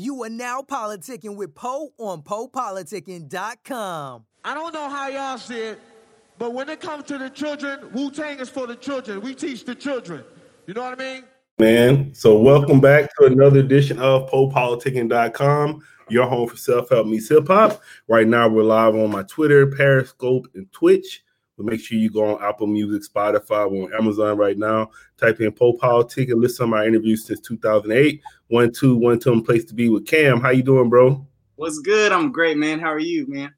You are now politicking with Poe on PoePoliticking.com. I don't know how y'all see it, but when it comes to the children, Wu Tang is for the children. We teach the children. You know what I mean? Man, so welcome back to another edition of PoePoliticking.com, your home for self help meets hip hop. Right now, we're live on my Twitter, Periscope, and Twitch. But make sure you go on Apple Music, Spotify, we're on Amazon right now. Type in Poe Politic and listen to my interviews since 2008. One, two, one, two, place to be with Cam. How you doing, bro? What's good? I'm great, man. How are you, man?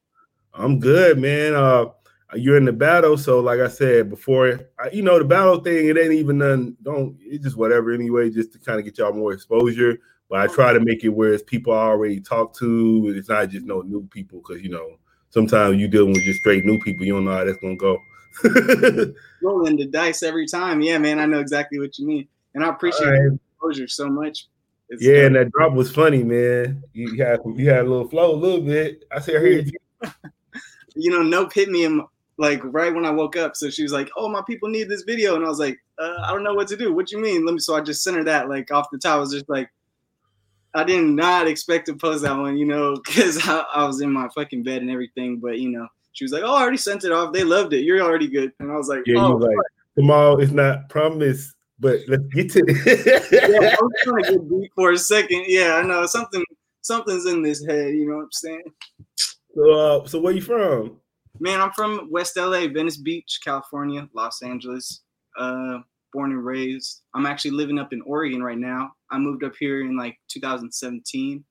I'm good, man. Uh, you're in the battle, so like I said before, I, you know the battle thing. It ain't even none. Don't it's just whatever anyway, just to kind of get y'all more exposure. But I try to make it where it's people I already talk to. It's not just no new people because you know sometimes you dealing with just straight new people. You don't know how that's gonna go. Rolling the dice every time. Yeah, man. I know exactly what you mean, and I appreciate right. your exposure so much. It's yeah, and that drop was funny, man. You had you had a little flow, a little bit. I said, "Hey, you know, Nope hit me in like right when I woke up. So she was like, "Oh, my people need this video," and I was like, uh, "I don't know what to do. What you mean?" Let me. So I just sent her that like off the top. I was just like, I did not expect to post that one, you know, because I, I, was in my fucking bed and everything. But you know, she was like, "Oh, I already sent it off. They loved it. You're already good." And I was like, "Yeah, oh, like tomorrow is not promised." But let's get to it. yeah, I was trying to get deep for a second. Yeah, I know something. Something's in this head. You know what I'm saying? So, uh, so where you from? Man, I'm from West LA, Venice Beach, California, Los Angeles. Uh, born and raised. I'm actually living up in Oregon right now. I moved up here in like 2017,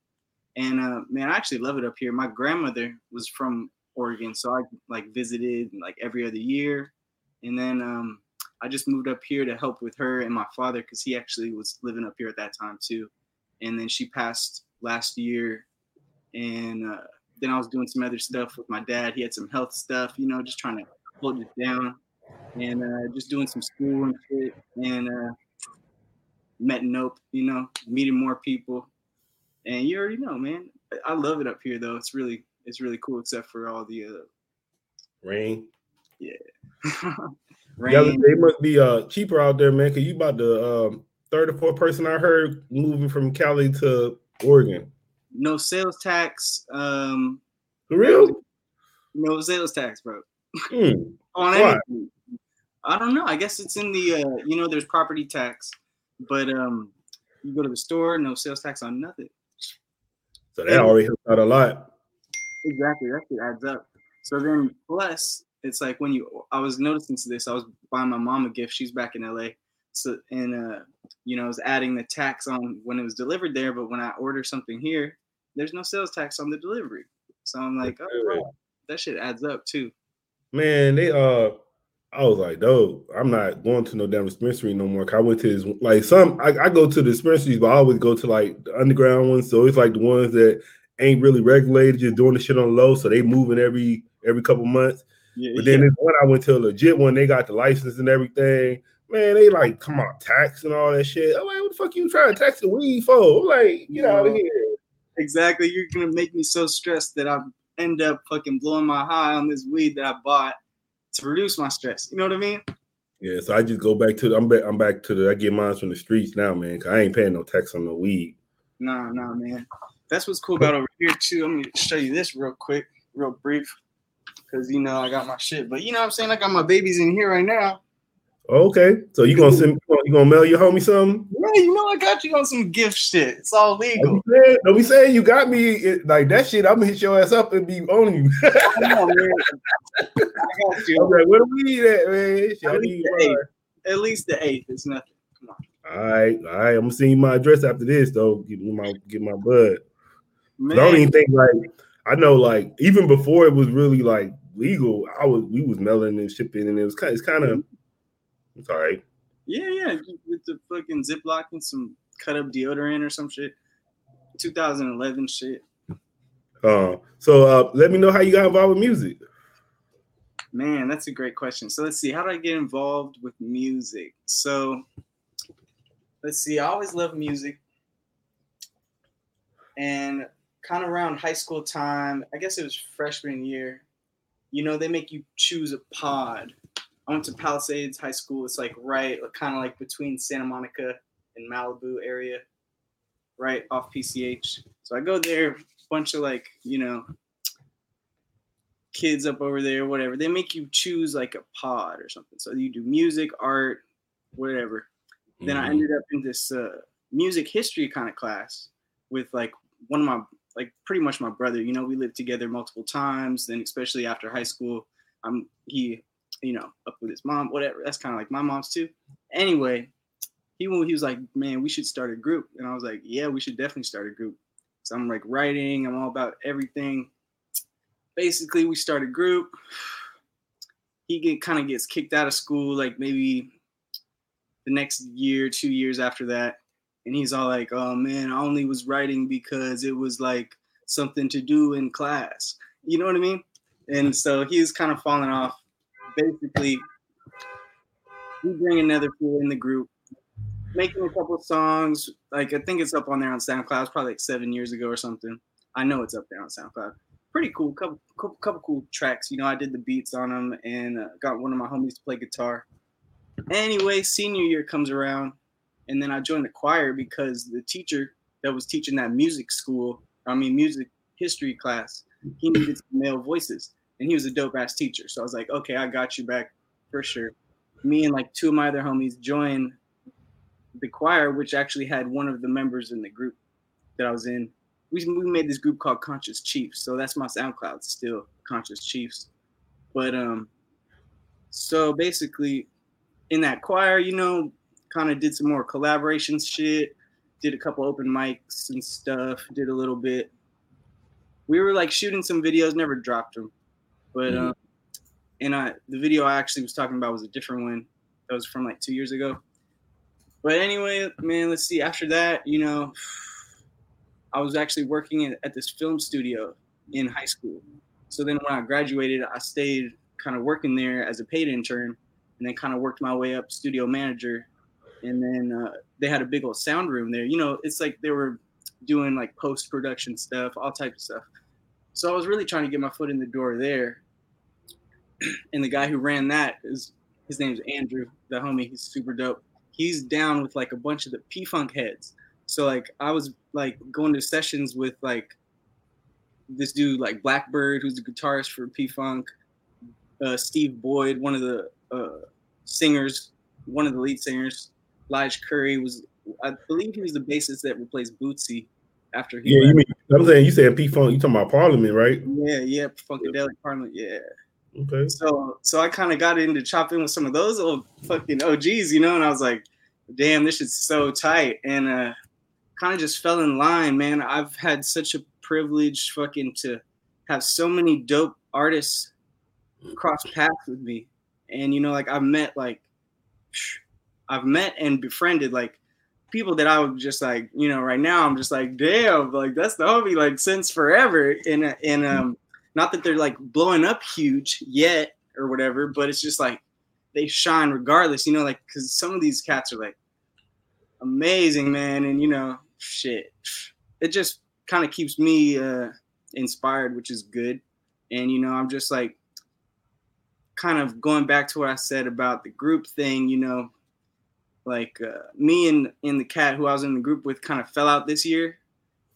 and uh, man, I actually love it up here. My grandmother was from Oregon, so I like visited like every other year, and then um, I just moved up here to help with her and my father because he actually was living up here at that time too. And then she passed last year, and uh, then I was doing some other stuff with my dad. He had some health stuff, you know, just trying to hold it down and uh, just doing some school and shit. And uh, met Nope, you know, meeting more people. And you already know, man. I love it up here though. It's really it's really cool, except for all the uh, rain. Yeah. rain. Yeah, they must be uh cheaper out there, man. Cause you about the um, third or fourth person I heard moving from Cali to Oregon no sales tax. Um, For real? No sales tax, bro. Mm. On anything. I don't know. I guess it's in the uh, you know, there's property tax, but um, you go to the store, no sales tax on nothing. So that already helps out a lot. Exactly, that shit adds up. So then, plus, it's like when you, I was noticing to this. I was buying my mom a gift. She's back in LA, so and uh, you know, I was adding the tax on when it was delivered there. But when I order something here, there's no sales tax on the delivery. So I'm like, oh, bro, that shit adds up too. Man, they uh, I was like, no, I'm not going to no damn dispensary no more. I went to this like some I, I go to the dispensaries, but I always go to like the underground ones. So it's like the ones that ain't really regulated, just doing the shit on low. So they moving every every couple months. Yeah, but then yeah. this one I went to a legit one, they got the license and everything. Man, they like come on tax and all that shit. I'm like, what the fuck you trying to tax the weed for? I'm like, get out of here. Exactly. You're gonna make me so stressed that I end up fucking blowing my high on this weed that I bought to reduce my stress. You know what I mean? Yeah. So I just go back to the, I'm back. I'm back to the. I get mine from the streets now, man. Cause I ain't paying no tax on the weed. Nah, nah, man. That's what's cool about over here too. Let me show you this real quick, real brief, because you know I got my shit. But you know what I'm saying? I got my babies in here right now. Okay, so you gonna send you gonna mail your homie something? Yeah, you know I got you on some gift shit. It's all legal. Don't be saying you got me it, like that shit. I'm gonna hit your ass up and be on you. Come on, man. I got you. Okay, where do we need at, man? At least, the at least the eighth. It's nothing. Come on. All right, all right. I'm gonna send you my address after this, though. Get my get my bud. I don't even think like I know like even before it was really like legal. I was we was mailing and shipping, and it was kind. It's kind of mm-hmm. it's all right. Yeah, yeah, with the fucking Ziploc and some cut up deodorant or some shit. 2011 shit. Uh, so uh, let me know how you got involved with music. Man, that's a great question. So let's see, how do I get involved with music? So let's see, I always loved music. And kind of around high school time, I guess it was freshman year, you know, they make you choose a pod I went to Palisades High School. It's like right, kind of like between Santa Monica and Malibu area, right off PCH. So I go there, bunch of like, you know, kids up over there, whatever. They make you choose like a pod or something. So you do music, art, whatever. Then I Mhm. ended up in this uh, music history kind of class with like one of my like pretty much my brother. You know, we lived together multiple times. Then especially after high school, I'm he, you know, up with his mom, whatever. That's kind of like my mom's too. Anyway, he he was like, man, we should start a group, and I was like, yeah, we should definitely start a group. So I'm like writing. I'm all about everything. Basically, we start a group. He get kind of gets kicked out of school, like maybe the next year, two years after that. And he's all like, oh man, I only was writing because it was like something to do in class. You know what I mean? And so he's kind of falling off. Basically, we bring another fool in the group, making a couple songs. Like I think it's up on there on SoundCloud. It's probably like seven years ago or something. I know it's up there on SoundCloud. Pretty cool, couple couple, couple cool tracks. You know, I did the beats on them and uh, got one of my homies to play guitar. Anyway, senior year comes around, and then I joined the choir because the teacher that was teaching that music school, I mean music history class, he needed some male voices, and he was a dope ass teacher. So I was like, okay, I got you back for sure. Me and like two of my other homies joined the choir, which actually had one of the members in the group that I was in. We, we made this group called Conscious Chiefs, so that's my SoundCloud still, Conscious Chiefs. But um, so basically, in that choir, you know, kind of did some more collaboration shit, did a couple open mics and stuff, did a little bit. We were like shooting some videos, never dropped them, but Mhm. um, and I the video I actually was talking about was a different one that was from like two years ago. But anyway, man, let's see. After that, you know, I was actually working at, at this film studio in high school. So then when I graduated, I stayed kind of working there as a paid intern and then kind of worked my way up studio manager. And then uh, they had a big old sound room there. You know, it's like they were doing like post production stuff, all types of stuff. So I was really trying to get my foot in the door there. And the guy who ran that is his name's Andrew, the homie. He's super dope. He's down with like a bunch of the P Funk heads. So like I was like going to sessions with like this dude like Blackbird, who's the guitarist for P Funk, uh, Steve Boyd, one of the uh, singers, one of the lead singers. Lige Curry was, I believe, he was the bassist that replaced Bootsy after he. Yeah, you left. mean I'm saying you said P Funk, you talking about Parliament, right? yeah, yeah, Funkadelic Parliament, yeah. Okay. So, so I kind of got into chopping with some of those old fucking OGs, you know, and I was like, damn, this is so tight, and uh, kind of just fell in line, man. I've had such a privilege, fucking, to have so many dope artists cross paths with me, and you know, like I've met like, I've met and befriended like people that I would just like, you know, right now I'm just like, damn, like that's the homie like since forever, and and um not that they're like blowing up huge yet or whatever, but it's just like they shine regardless, you know, like because some of these cats are like amazing, man, and you know, shit, it just kind of keeps me uh, inspired, which is good, and you know, I'm just like kind of going back to what I said about the group thing, you know, like uh, me and and the cat who I was in the group with kind of fell out this year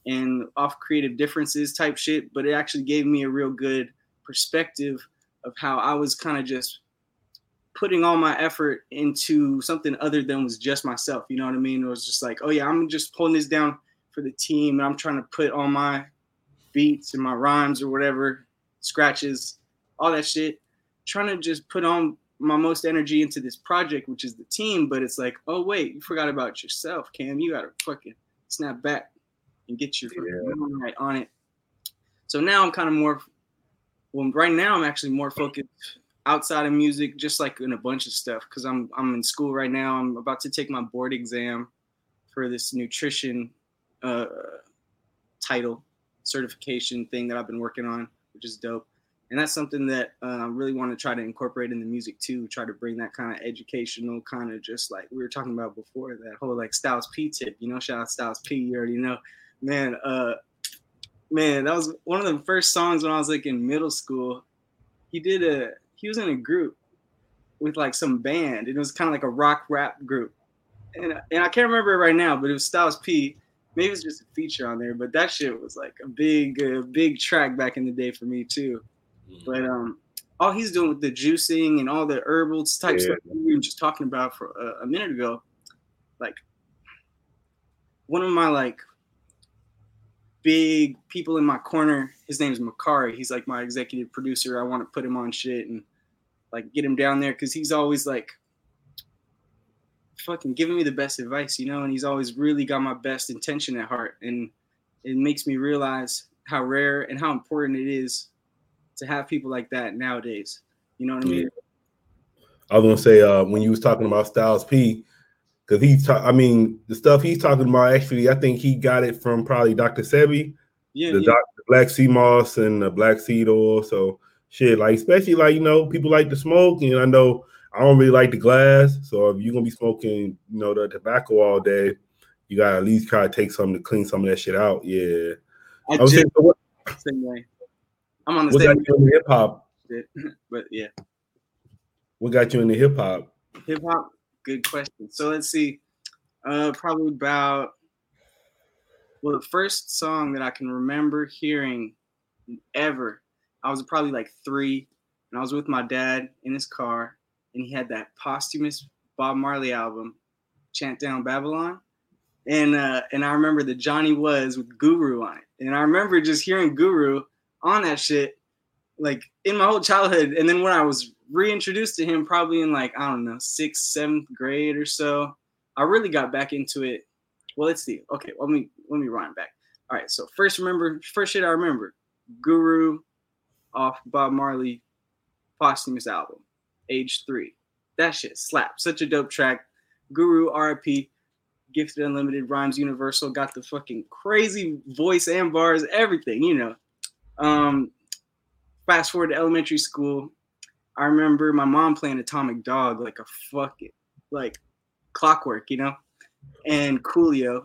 and off creative differences type shit, but it actually gave me a real good perspective of how I was kind of just putting all my effort into something other than was just myself. You know what I mean? It was just like, oh yeah, I'm just pulling this down for the team, and I'm trying to put all my beats and my rhymes or whatever, scratches, all that shit, trying to just put on my most energy into this project, which is the team. But it's like, oh wait, you forgot about yourself, Cam. You gotta fucking snap back and get your mind right on it. So now I'm kind of more. Well, right now I'm actually more focused outside of music, just like in a bunch of stuff. Because I'm I'm in school right now. I'm about to take my board exam for this nutrition uh, title certification thing that I've been working on, which is dope. And that's something that uh, I really want to try to incorporate in the music too. Try to bring that kind of educational, kind of just like we were talking about before, that whole like Styles P tip. You know, shout out Styles P. You already know, man. Uh, man, that was one of the first songs when I was like in middle school. He did a he was in a group with like some band. It was kind of like a rock rap group, and and I can't remember it right now, but it was Styles P. maybe it's just a feature on there, but that shit was like a big, big track back in the day for me too. But um, all he's doing with the juicing and all the herbal type Yeah. stuff we were just talking about for a, a minute ago, like one of my like big people in my corner, his name is Makari. He's like my executive producer. I want to put him on shit and like get him down there because he's always like fucking giving me the best advice, you know, and he's always really got my best intention at heart. And it makes me realize how rare and how important it is to have people like that nowadays. You know what I mean? I was gonna say uh, when you was talking about Styles P, because he's ta- I mean the stuff he's talking about actually I think he got it from probably Dr. Sebi, Yeah, the yeah. doc, the black sea moss and the black seed oil. So shit, like especially like you know people like to smoke, and I know I don't really like the glass. So if you're gonna be smoking, you know, the tobacco all day, you gotta at least try to take something to clean some of that shit out. Yeah, I I was saying, so what, same way. I'm on the what same got you into hip hop? but yeah. What got you into hip hop? Hip hop, good question. So let's see. Uh probably about well, the first song that I can remember hearing ever, I was probably like three, and I was with my dad in his car, and he had that posthumous Bob Marley album, Chant Down Babylon. And uh and I remember the Johnny was with Guru on it. And I remember just hearing Guru on that shit like in my whole childhood. And then when I was reintroduced to him, probably in like, I don't know, sixth, seventh grade or so, I really got back into it. Well, let's see. Okay, let me let me run back. All right, so first remember first shit I remember, Guru off Bob Marley posthumous album, age three. That shit slap. Such a dope track. Guru RIP, Gifted Unlimited, Rhymes Universal, got the fucking crazy voice and bars, everything, you know. Um, fast forward to elementary school, I remember my mom playing Atomic Dog like a fucking like clockwork, you know, and Coolio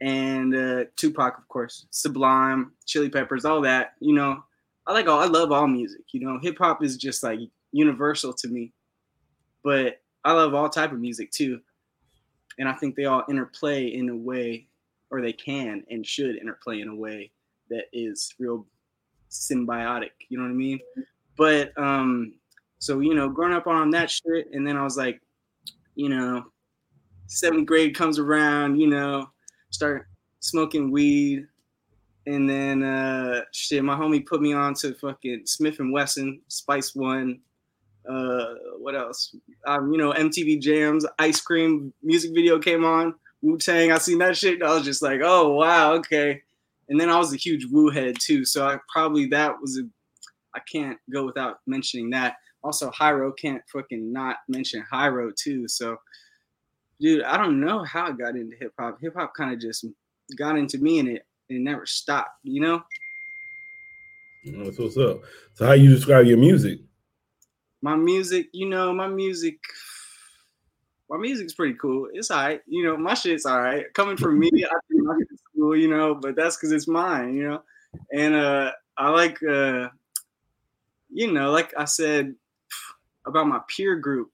and uh, Tupac, of course, Sublime, Chili Peppers, all that. You know, I like all. I love all music. You know, hip hop is just like universal to me, but I love all type of music too, and I think they all interplay in a way, or they can and should interplay in a way that is real symbiotic. You know what I mean? But um, so you know, growing up on that shit, and then I was like, you know, seventh grade comes around, you know, start smoking weed, and then uh, shit, my homie put me on to fucking Smif-N-Wessun, Spice One. Uh, what else? Um, you know, MTV Jams, Ice Cream music video came on. Wu Tang, I seen that shit. I was just like, oh wow, okay. And then I was a huge Wu head too, so I probably that was a. I can't go without mentioning that. Also, Hiero can't fucking not mention Hiero too. So, dude, I don't know how I got into hip hop. Hip hop kind of just got into me, and it it never stopped. You know, That's what's up. So how you describe your music? my music. You know, my music. My music's pretty cool. It's all right. You know, my shit's all right. Coming from me, I think my shit's cool. You know, but that's because it's mine. You know, and uh, I like uh, you know, like I said about my peer group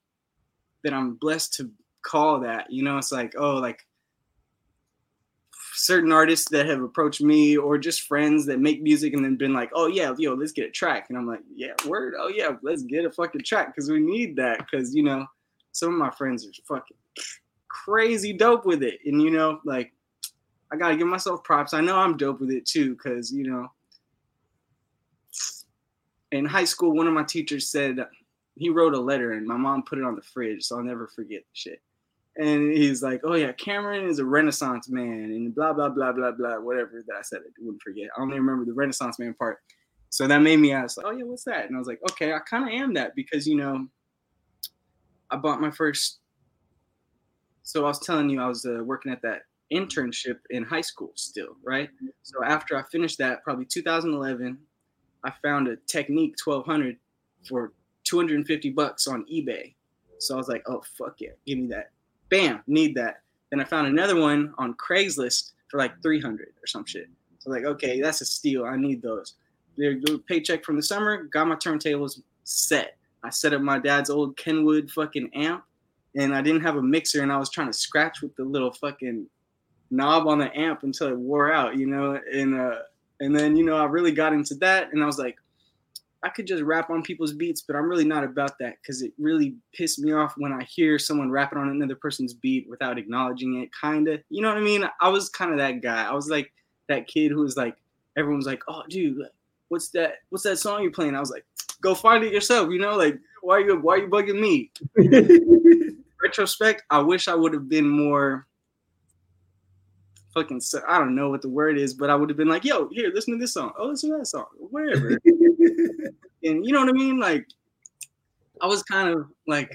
that I'm blessed to call that. You know, it's like, oh, like certain artists that have approached me or just friends that make music and then been like, oh yeah, yo, let's get a track. And I'm like, yeah, word, oh yeah, let's get a fucking track because we need that. Cause you know, some of my friends are fucking crazy dope with it. And you know, like I gotta give myself props. I know I'm dope with it too, because you know, in high school, one of my teachers said he wrote a letter and my mom put it on the fridge, so I'll never forget the shit. And he's like, "Oh yeah, Cameron is a Renaissance man," and blah blah blah blah blah, whatever that I said. I wouldn't forget. I only remember the Renaissance man part. So that made me ask, "Oh yeah, what's that?" And I was like, "Okay, I kind of am that because you know, I bought my first. So I was telling you, I was uh, working at that internship in high school still, right? So after I finished that, probably 2011, I found a Technics 1200 for 250 bucks on eBay. So I was like, oh fuck yeah, give me that. Bam, need that. Then I found another one on Craigslist for like 300 or some shit. So like, okay, that's a steal. I need those. Their paycheck from the summer, got my turntables set. I set up my dad's old Kenwood fucking amp, and I didn't have a mixer, and I was trying to scratch with the little fucking knob on the amp until it wore out, you know, and uh and then you know I really got into that and I was like I could just rap on people's beats, but I'm really not about that because it really pissed me off when I hear someone rapping on another person's beat without acknowledging it, kind of. You know what I mean? I was kind of that guy. I was like that kid who was like, everyone's like, oh, dude, what's that? What's that song you're playing? I was like, go find it yourself. You know, like why are you why are you bugging me? Retrospect, I wish I would have been more fucking. I don't know what the word is, but I would have been like, yo, here, listen to this song. Oh, listen to that song. Wherever. and you know what I mean? Like, I was kind of like.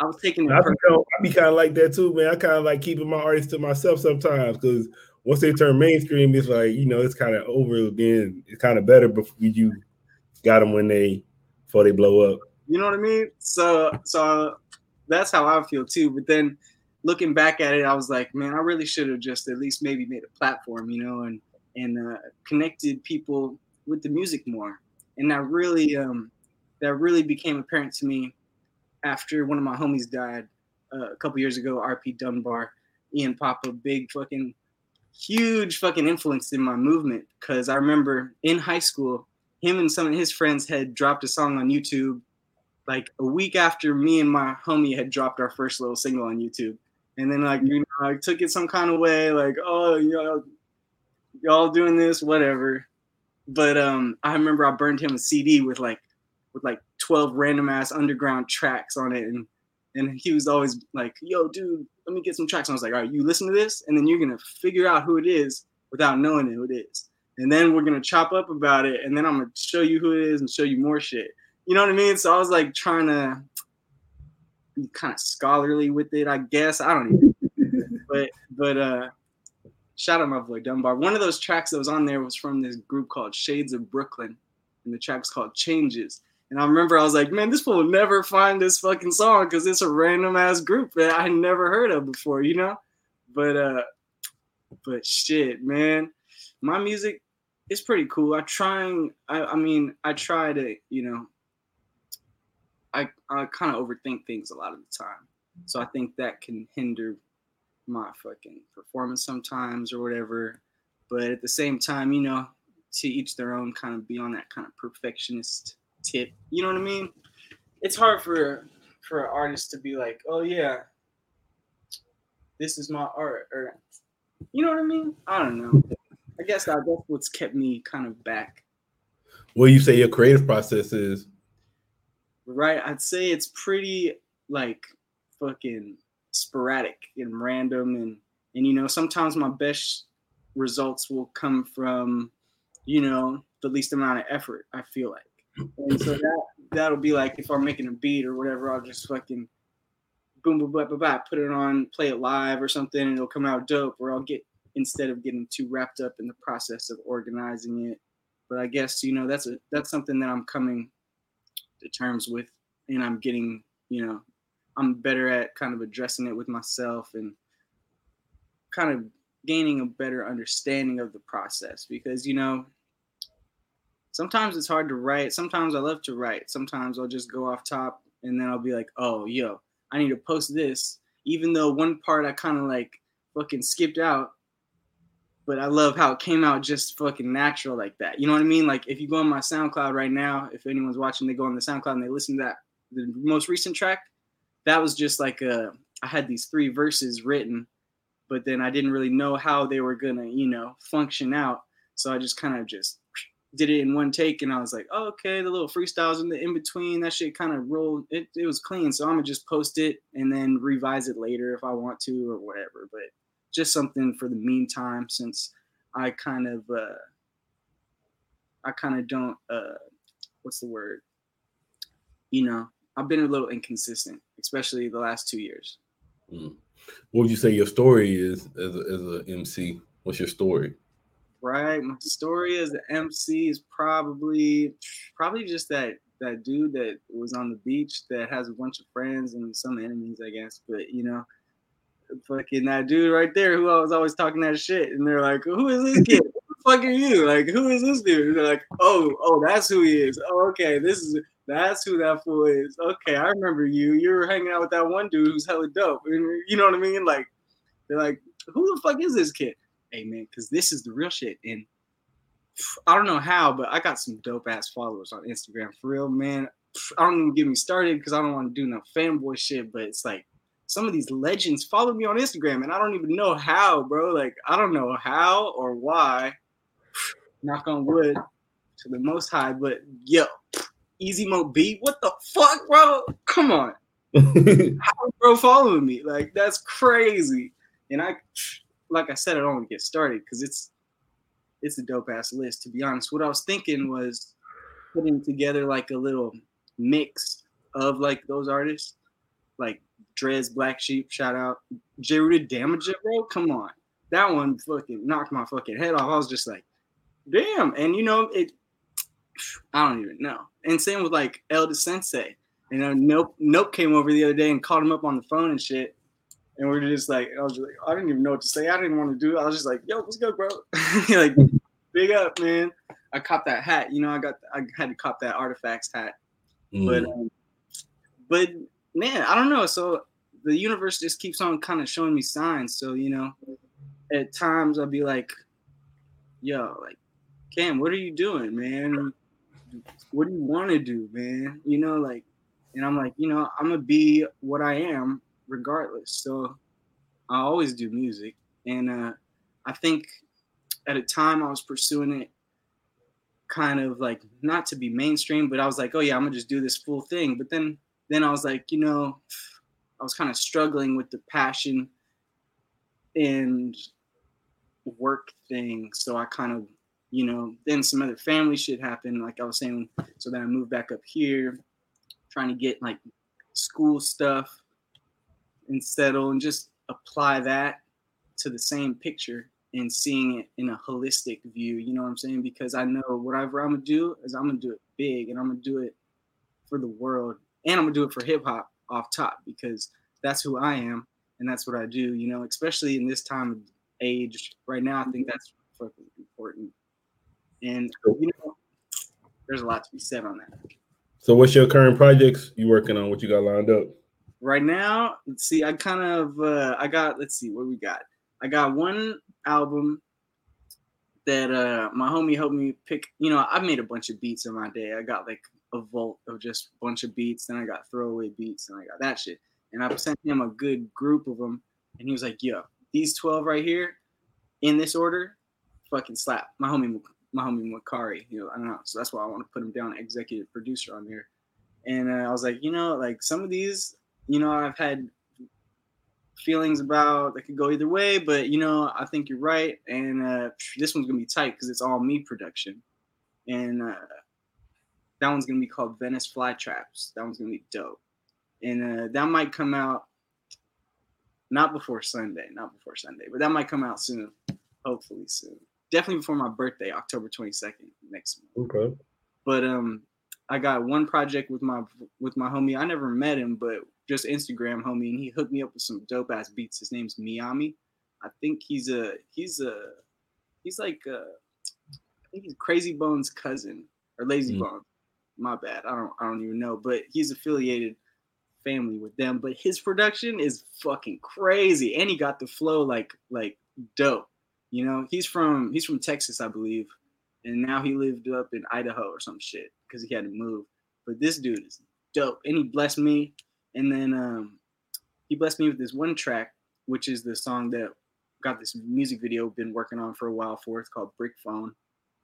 I was taking. I be, be kind of like that too, man. I kind of like keeping my artists to myself sometimes because once they turn mainstream, it's like you know it's kind of over again. It's kind of better before you got them when they before they blow up. You know what I mean? So so that's how I feel too. But then looking back at it, I was like, man, I really should have just at least maybe made a platform, you know, and and uh, connected people with the music more. And that really um, that really became apparent to me after one of my homies died uh, a couple years ago. RP Dunbar, Ian Papa, big fucking huge fucking influence in my movement because I remember in high school, him and some of his friends had dropped a song on YouTube like a week after me and my homie had dropped our first little single on YouTube. And then like you know, I took it some kind of way, like, oh, know, y'all doing this, whatever. But um I remember I burned him a CD with like with like 12 random ass underground tracks on it and and he was always like, yo, dude, let me get some tracks. And I was like, all right, you listen to this, and then you're gonna figure out who it is without knowing who it is. And then we're gonna chop up about it, and then I'm gonna show you who it is and show you more shit. You know what I mean? So I was like trying to be kind of scholarly with it, I guess. I don't even but but uh shout out my boy Dunbar. One of those tracks that was on there was from this group called Shades of Brooklyn, and the track's called Changes. And I remember I was like, man, this fool will never find this fucking song because it's a random ass group that I never heard of before, you know? But uh but shit, man. My music is pretty cool. I trying I, I mean, I try to, you know, I I kind of overthink things a lot of the time. So I think that can hinder my fucking performance sometimes or whatever. But at the same time, you know, to each their own kind of be on that kind of perfectionist tip. You know what I mean? It's hard for for an artist to be like, oh yeah, this is my art, or you know what I mean? I don't know. I guess that's what's kept me kind of back. What you say your creative process is? Right, I'd say it's pretty like fucking sporadic and random, and and you know sometimes my best results will come from you know the least amount of effort. I feel like and so that that'll be like if I'm making a beat or whatever, I'll just fucking boom boom boom boom, boom put it on, play it live or something, and it'll come out dope. Or I'll get instead of getting too wrapped up in the process of organizing it. But I guess you know that's a that's something that I'm coming to terms with, and I'm getting you know I'm better at kind of addressing it with myself and kind of gaining a better understanding of the process because you know sometimes it's hard to write. Sometimes I love to write. Sometimes I'll just go off top and then I'll be like, oh, yo, I need to post this. Even though one part I kind of like fucking skipped out, but I love how it came out just fucking natural like that. You know what I mean? Like if you go on my SoundCloud right now, if anyone's watching, they go on the SoundCloud and they listen to that, the most recent track, that was just like a, I had these three verses written, but then I didn't really know how they were gonna, you know, function out. So I just kind of just did it in one take and I was like, oh, okay, the little freestyles in the in between, that shit kind of rolled. It, it was clean. So I'm gonna just post it and then revise it later if I want to or whatever. But just something for the meantime since I kind of uh I kind of don't uh what's the word? You know, I've been a little inconsistent, especially the last two years. Mm. What would you say your story is as a, as a MC? What's your story? Right? My story as the MC is probably probably just that that dude that was on the beach that has a bunch of friends and some enemies, I guess. But you know, fucking that dude right there who I was always talking that shit, and they're like, "Who is this kid? Who the fuck are you? Like, who is this dude?" And they're like, "Oh, oh, that's who he is. Oh, okay, this is." That's who that fool is. Okay, I remember you. You were hanging out with that one dude who's hella dope. And you know what I mean? Like, they're like, who the fuck is this kid? Hey man, because this is the real shit. And I don't know how, but I got some dope ass followers on Instagram for real, man. I don't even get me started because I don't want to do no fanboy shit, but it's like some of these legends follow me on Instagram and I don't even know how, bro. Like, I don't know how or why. Knock on wood to the most high, but yo, Easy Mo Bee, what the fuck, bro? Come on. how bro following me? Like, that's crazy. And I like I said, I don't want to get started because it's it's a dope ass list. To be honest, what I was thinking was putting together like a little mix of like those artists, like Dres, Black Sheep, shout out, J Rooted Damage It, bro. Come on, that one fucking knocked my fucking head off. I was just like, damn, and you know it. I don't even know. And same with like El Da Sensei. You uh, know, Nope, Nope came over the other day and called him up on the phone and shit. And we are just like, I was just like, I didn't even know what to say. I didn't want to do it. I was just like, yo, what's good, bro? like, big up, man. I copped that hat. You know, I got, I had to cop that artifacts hat. Mm. But, um, but man, I don't know. So the universe just keeps on kind of showing me signs. So you know, at times I'll be like, yo, like, Cam, what are you doing, man? What do you want to do, man? You know, like, and I'm like, you know, I'm gonna be what I am regardless. So I always do music. And uh, I think at a time I was pursuing it kind of like not to be mainstream, but I was like, oh yeah, I'm gonna just do this full thing. But then then I was like, you know, I was kind of struggling with the passion and work thing. So I kind of, you know, then some other family shit happened. Like I was saying, so then I moved back up here, trying to get like school stuff and settle and just apply that to the same picture and seeing it in a holistic view. You know what I'm saying? Because I know whatever I'm gonna do is I'm gonna do it big and I'm gonna do it for the world and I'm gonna do it for hip hop off top because that's who I am and that's what I do. You know, especially in this time of age right now, I think that's fucking important. And you know, there's a lot to be said on that. So, what's your current projects you working on? What you got lined up? Right now, let's see, I kind of uh, I got let's see what we got. I got one album that uh my homie helped me pick. You know, I made a bunch of beats in my day. I got like a vault of just a bunch of beats, then I got throwaway beats, and I got that shit. And I sent him a good group of them, and he was like, "Yo, these twelve right here, in this order, fucking slap." My homie, my homie Makari, you know, I don't know. So that's why I want to put him down, executive producer on here. And uh, I was like, you know, like some of these you know, I've had feelings about that could go either way, but you know, I think you're right. And uh, this one's gonna be tight because it's all me production, and uh, that one's gonna be called Venice Flytraps. That one's gonna be dope, and uh, that might come out not before Sunday, not before Sunday, but that might come out soon, hopefully soon. Definitely before my birthday, October 22nd next month. Okay. But um, I got one project with my with my homie. I never met him, but just Instagram homie, and he hooked me up with some dope ass beats. His name's Miami. I think he's a he's a he's like a, I think he's Krayzie Bone's cousin or Layzie mm. Bone. My bad. I don't I don't even know, but he's affiliated family with them. But his production is fucking crazy, and he got the flow like like dope. You know, he's from he's from Texas, I believe, and now he lived up in Idaho or some shit because he had to move. But this dude is dope, and he blessed me and then um, he blessed me with this one track, which is the song that got this music video been working on for a while for. It's called Brick Phone.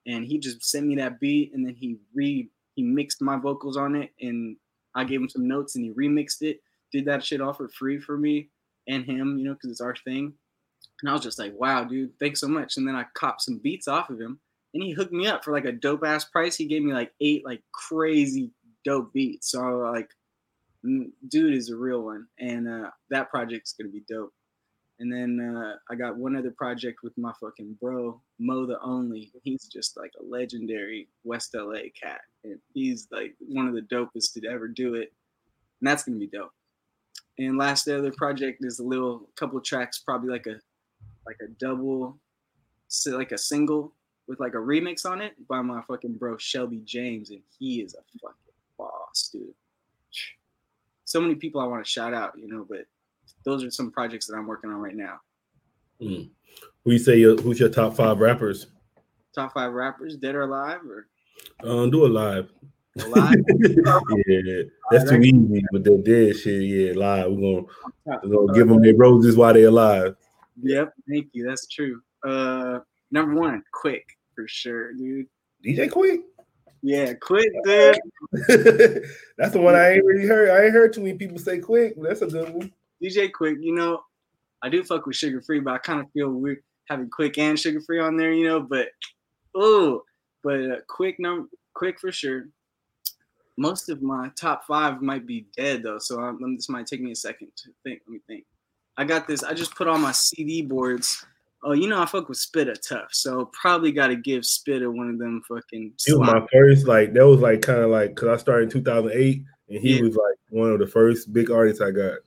And he just sent me that beat and then he re he mixed my vocals on it and I gave him some notes and he remixed it, did that shit all for free for me and him, you know, because it's our thing. And I was just like, wow, dude, thanks so much. And then I copped some beats off of him and he hooked me up for like a dope ass price. He gave me like eight like crazy dope beats. So like dude is a real one, and uh, that project's gonna be dope. And then uh, I got one other project with my fucking bro Mo the Only. He's just like a legendary West LA cat, and he's like one of the dopest to ever do it. And that's gonna be dope. And last other project is a little couple tracks, probably like a like a double, like a single with like a remix on it by my fucking bro Shelby James, and he is a fucking boss, dude so many people I want to shout out, you know, but those are some projects that I'm working on right now. Mm. Who you say? Your, who's your top five rappers? Top five rappers, dead or alive, or Um, do it live. alive? yeah, that's too easy. But the dead shit, yeah, live. We're gonna, we're gonna give them their roses while they're alive. Yep, thank you. That's true. Uh, number one, quick for sure, dude. DJ Quik. Yeah, quick, dude. that's the one I ain't really heard. I ain't heard too many people say Quik. but That's a good one. DJ Quik. You know, I do fuck with Suga Free, but I kind of feel weird having Quik and Suga Free on there. You know, but oh, but uh, Quik number Quik for sure. Most of my top five might be dead though, so um, this might take me a second to think. Let me think. I got this. I just put on my CD boards. Oh, you know I fuck with Spitta tough, so probably got to give Spitta one of them fucking. He was my first, like that was like kind of like because I started in 2008, and he Yeah. was like one of the first big artists I got.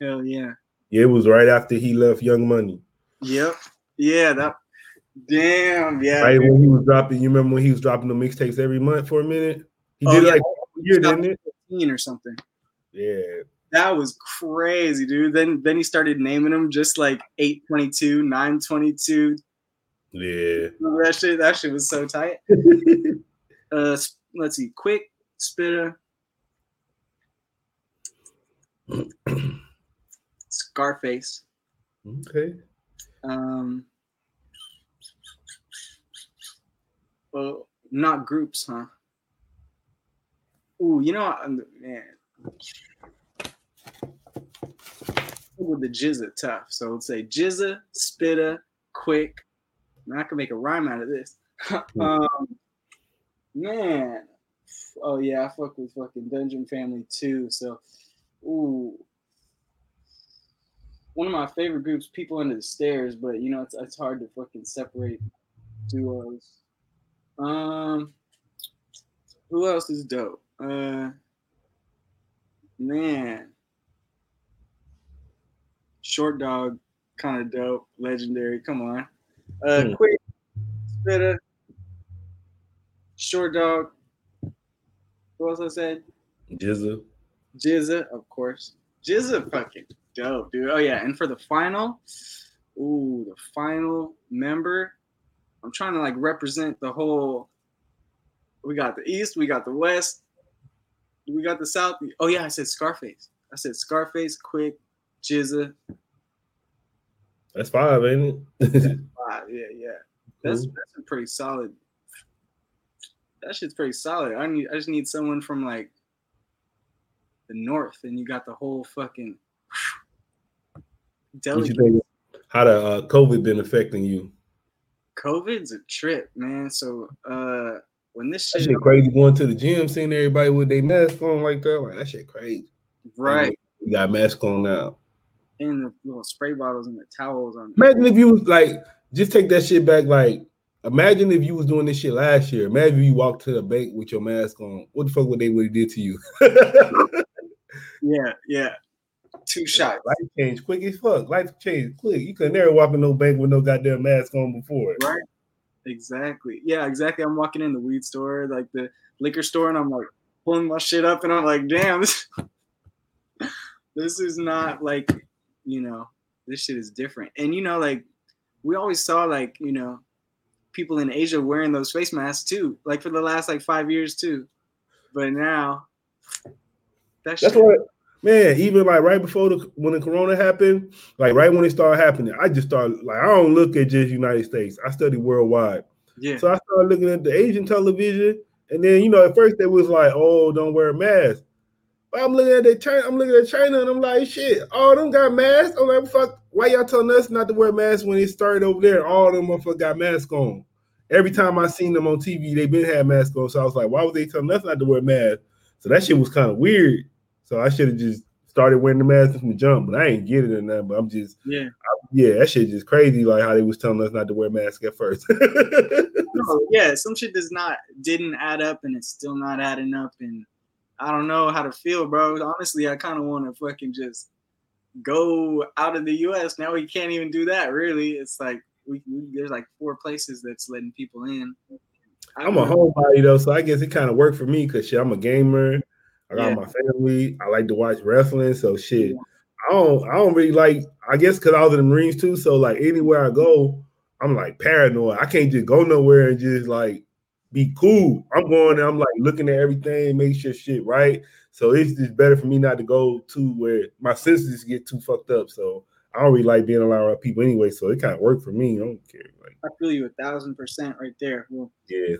Hell yeah. Yeah, it was right after he left Young Money. Yep. Yeah. That. Damn. Yeah. Right dude. when he was dropping, you remember when he was dropping the mixtapes every month for a minute? He Oh, did yeah. like a year, didn't it? 15 or something. Yeah. That was crazy, dude. Then then he started naming them just like 822, 922. Yeah. That shit? That shit was so tight. Uh let's see. Quik, Spitta. Scarface. okay. Um well, not groups, huh? Ooh, you know, man. With the Jizza tough. So let's say Jizza, Spitta, Quik. Man, I can make a rhyme out of this. um, man. Oh yeah, I fuck with fucking Dungeon Family too. So, ooh, one of my favorite groups, People Under the Stairs. But you know, it's it's hard to fucking separate duos. Um, who else is dope? Uh, man, Short Dog, kind of dope, legendary. Come on, uh, Hmm. quick, Spitta, Short Dog. Who else I said? Jizza. Jizza, of course. Jizza fucking dope, dude. Oh yeah, and for the final, ooh, the final member. I'm trying to like represent the whole. We got the East, we got the West, we got the South. Oh yeah, I said Scarface. I said Scarface, Quik, Jizza. That's five, ain't it? Five. Yeah, yeah. That's Cool. that's a pretty solid. That shit's pretty solid. I need. I just need someone from like the north, and you got the whole fucking what you delegate. think? How the uh, COVID been affecting you? COVID's a trip, man. So uh when this That shit, shit crazy going to the gym, seeing everybody with their mask on like that. Like that shit crazy. right, You got mask on now. And the little spray bottles and the towels on. Imagine if you was like, just take that shit back. Like, imagine if you was doing this shit last year. Imagine if you walked to the bank with your mask on. What the fuck would they would have did to you? Yeah, yeah. Two shots. Life change quick as fuck. Life change quick. You could never walk in no bank with no goddamn mask on before. Right. Exactly. Yeah, exactly. I'm walking in the weed store, like the liquor store, and I'm like pulling my shit up, and I'm like, damn, this, this is not like, you know, this shit is different. And you know, like we always saw like, you know, people in Asia wearing those face masks too, like for the last like five years too. But now that That's what, man. Even like right before the when the corona happened, like right when it started happening, I just started like I don't look at just United States. I study worldwide. yeah, So I started looking at the Asian television, and then you know at first they was like, "Oh, don't wear a mask." I'm looking at the China, I'm looking at China, and I'm like, "Shit, all them got masks." I'm like, "Fuck, why y'all telling us not to wear masks when it started over there? All them motherfuckers got masks on." Every time I seen them on TV, they been had masks on. So I was like, "Why was they telling us not to wear masks?" So that shit was kind of weird. So I should have just started wearing the mask from the jump, but I ain't get it or nothing. But I'm just, yeah. yeah, that shit just crazy. Like how they was telling us not to wear masks at first. No, yeah, some shit does not didn't add up and it's still not adding up and I don't know how to feel, bro. Honestly, I kind of want to fucking just go out of the US. Now we can't even do that, really. It's like we, we there's like four places that's letting people in. I I'm a homebody though, so I guess it kind of worked for me because shit, I'm a gamer. I got Yeah. my family. I like to watch wrestling, so shit. I don't I don't really like I guess because I was in the Marines too. So like anywhere I go, I'm like paranoid. I can't just go nowhere and just like be cool. I'm going I'm like looking at everything, make sure shit right. So it's just better for me not to go to where my senses get too fucked up. So I don't really like being around people anyway. So it kind of worked for me. I don't care. Like I feel you a thousand percent right there. Well, yeah.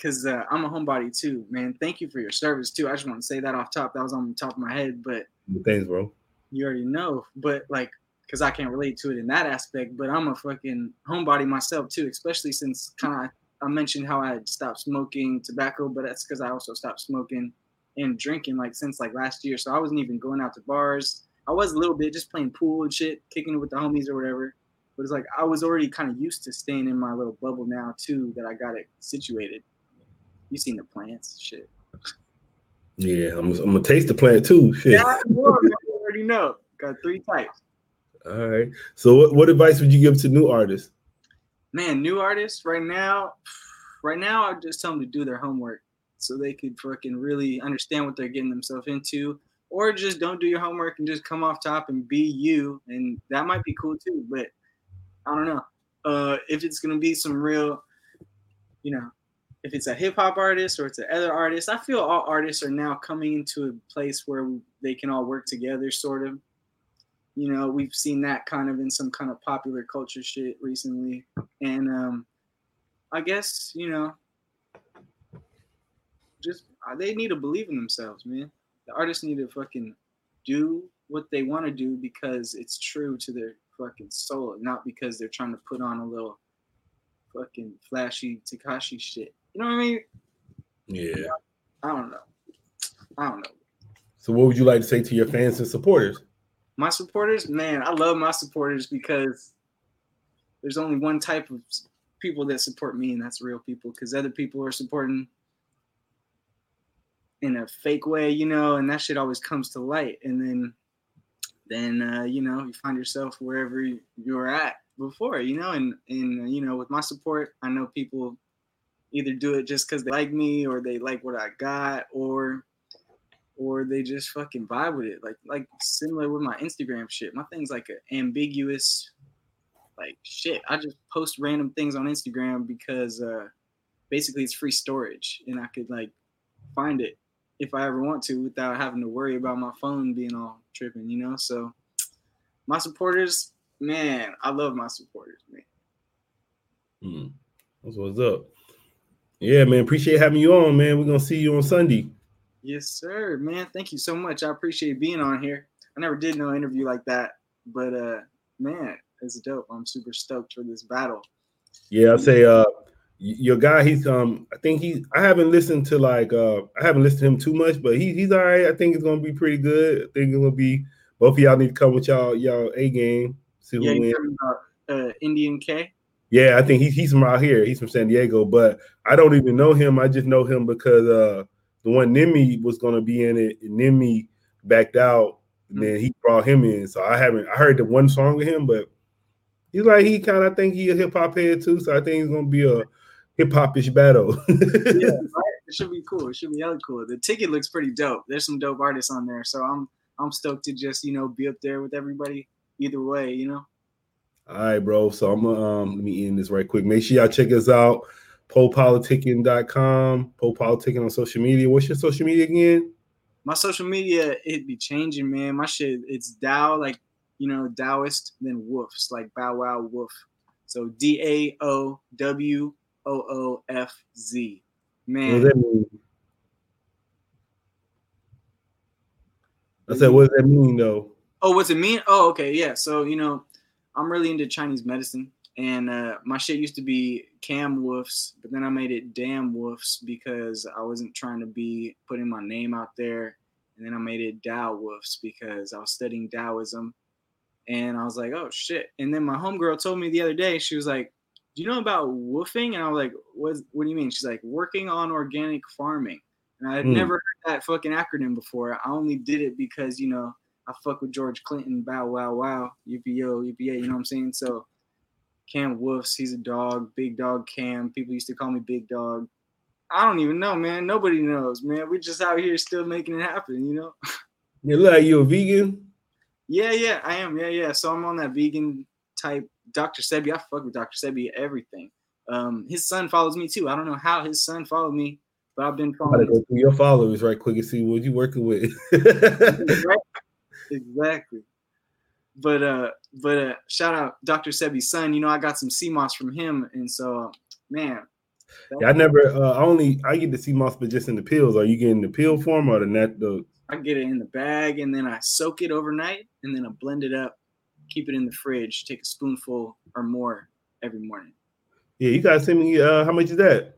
Cause uh, I'm a homebody too, man. Thank you for your service too. I just want to say that off top. That was on the top of my head, but thanks, bro. You already know, but like, cause I can't relate to it in that aspect. But I'm a fucking homebody myself too, especially since kind of I mentioned how I stopped smoking tobacco, but that's because I also stopped smoking and drinking like since like last year. So I wasn't even going out to bars. I was a little bit just playing pool and shit, kicking it with the homies or whatever. But it's like I was already kind of used to staying in my little bubble now too, that I got it situated. You seen the plants, shit. Yeah, I'm, I'm gonna taste the plant too. Shit. Yeah, I already know. Got three types. All right. So, what, what advice would you give to new artists? Man, new artists right now, right now, I just tell them to do their homework so they could fucking really understand what they're getting themselves into, or just don't do your homework and just come off top and be you, and that might be cool too. But I don't know. Uh, if it's gonna be some real, you know, if it's a hip hop artist or it's another artist, I feel all artists are now coming into a place where they can all work together, sort of. You know, we've seen that kind of in some kind of popular culture shit recently, and um, I guess you know, just uh, they need to believe in themselves, man. The artists need to fucking do what they want to do because it's true to their fucking soul, not because they're trying to put on a little fucking flashy takashi shit. You know what I mean? Yeah. I don't know. I don't know. So, what would you like to say to your fans and supporters? My supporters, man, I love my supporters because there's only one type of people that support me, and that's real people. Because other people are supporting in a fake way, you know, and that shit always comes to light. And then, then uh, you know, you find yourself wherever you're at before, you know, and and you know, with my support, I know people either do it just because they like me or they like what I got or or they just fucking vibe with it. Like like similar with my Instagram shit. My thing's like an ambiguous like shit. I just post random things on Instagram because uh basically it's free storage and I could like find it if I ever want to without having to worry about my phone being all tripping, you know? So my supporters, man, I love my supporters, man. Mm. That's what's up. Yeah, man. Appreciate having you on, man. We're gonna see you on Sunday. Yes, sir, man. Thank you so much. I appreciate being on here. I never did no interview like that, but uh, man, it's dope. I'm super stoked for this battle. Yeah, I say uh, your guy. He's um, I think he. I haven't listened to like uh, I haven't listened to him too much, but he, he's all right. I think it's gonna be pretty good. I think it's gonna be. Both of y'all need to come with y'all y'all a game. See yeah, who wins. Uh, Indian K. Yeah, I think he's he's from out here. He's from San Diego, but I don't even know him. I just know him because uh the one Nimi was gonna be in it, and Nimi backed out, and then he brought him in. So I haven't I heard the one song with him, but he's like he kind of think he a hip hop head too. So I think it's gonna be a hip hop hopish battle. yeah, it should be cool. It should be hella cool. The ticket looks pretty dope. There's some dope artists on there, so I'm I'm stoked to just you know be up there with everybody. Either way, you know. All right, bro. So I'm gonna um, let me end this right quick. Make sure y'all check us out. PoePoliticking.com, PoePoliticking on social media. What's your social media again? My social media, it'd be changing, man. My shit, it's Dao, like you know, Taoist, then Woofs, like Bow Wow Woof. So D A O W O O F Z. Man. What does that mean? I said, what does that mean though? Oh, what's it mean? Oh, okay, yeah. So you know, I'm really into Chinese medicine, and uh, my shit used to be Cam Woofs, but then I made it Damn Woofs because I wasn't trying to be putting my name out there, and then I made it Dao Woofs because I was studying Taoism, and I was like, oh shit. And then my homegirl told me the other day, she was like, do you know about woofing? And I was like, what, what do you mean? She's like, working on organic farming. And I had mm. never heard that fucking acronym before. I only did it because, you know, I fuck with George Clinton, bow wow wow, UPO, UPA, you know what I'm saying? So Cam Woofs, he's a dog, big dog Cam. People used to call me Big Dog. I don't even know, man. Nobody knows, man. We're just out here still making it happen, you know? You look like you a vegan. Yeah, yeah, I am. Yeah, yeah. So I'm on that vegan type. Dr. Sebi, I fuck with Dr. Sebi everything. Um, his son follows me too. I don't know how his son followed me, but I've been following. go through your followers right quick and see what you working with. right? Exactly. But uh, but uh, shout out Dr. Sebi's son. You know, I got some sea moss from him, and so uh, man, Yeah, I never uh I only I get the moss but just in the pills. Are you getting the pill form or the net the I get it in the bag and then I soak it overnight and then I blend it up, keep it in the fridge, take a spoonful or more every morning. yeah, you guys send me uh how much is that?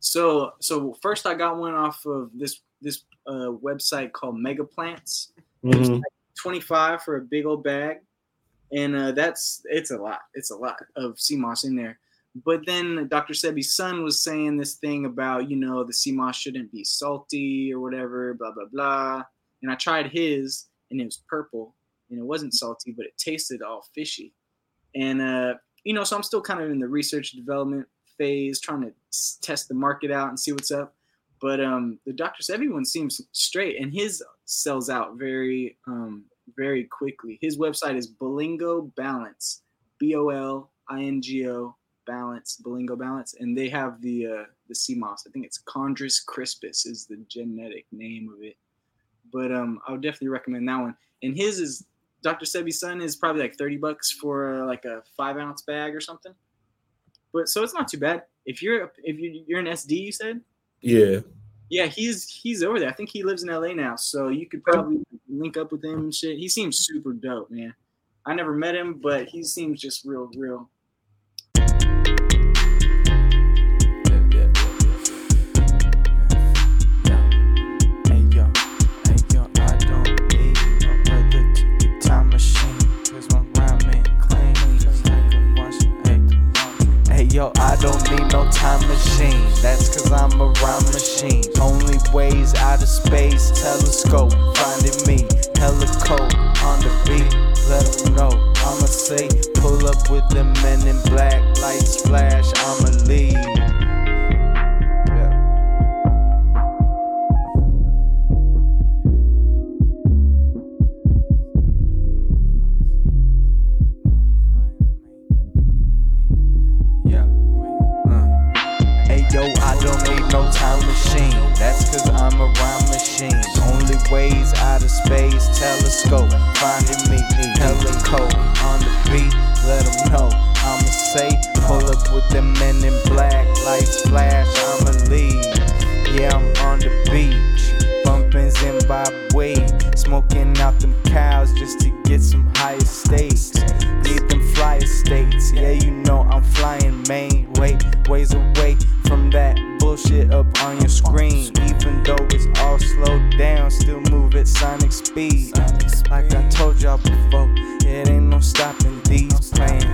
So so first I got one off of this this uh, website called Mega Plants. Mhm. 25 for a big old bag. And uh, that's it's a lot. It's a lot of sea moss in there. But then Dr. Sebi's son was saying this thing about, you know, the sea moss shouldn't be salty or whatever, blah, blah, blah. And I tried his and it was purple and it wasn't salty, but it tasted all fishy. And, uh, you know, so I'm still kind of in the research development phase, trying to test the market out and see what's up. But um, the Dr. Sebi one seems straight and his sells out very, um, very quickly. His website is Bolingo Balance, B O L I N G O Balance, Bolingo Balance, and they have the uh, the sea moss. I think it's Chondrus crispus is the genetic name of it. But um, I would definitely recommend that one. And his is Dr. Sebi's son is probably like thirty bucks for uh, like a five ounce bag or something. But so it's not too bad. If you're if you, you're an SD, you said. Yeah. Yeah, he's he's over there. I think he lives in LA now, so you could probably link up with him and shit. He seems super dope, man. I never met him, but he seems just real, real. I before, it ain't no stopping these plans.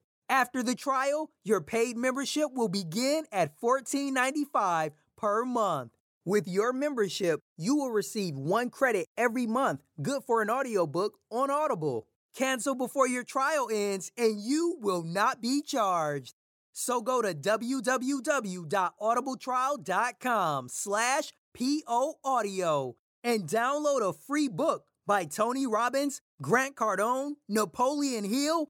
After the trial, your paid membership will begin at $14.95 per month. With your membership, you will receive one credit every month, good for an audiobook on Audible. Cancel before your trial ends and you will not be charged. So go to www.audibletrial.com slash poaudio and download a free book by Tony Robbins, Grant Cardone, Napoleon Hill,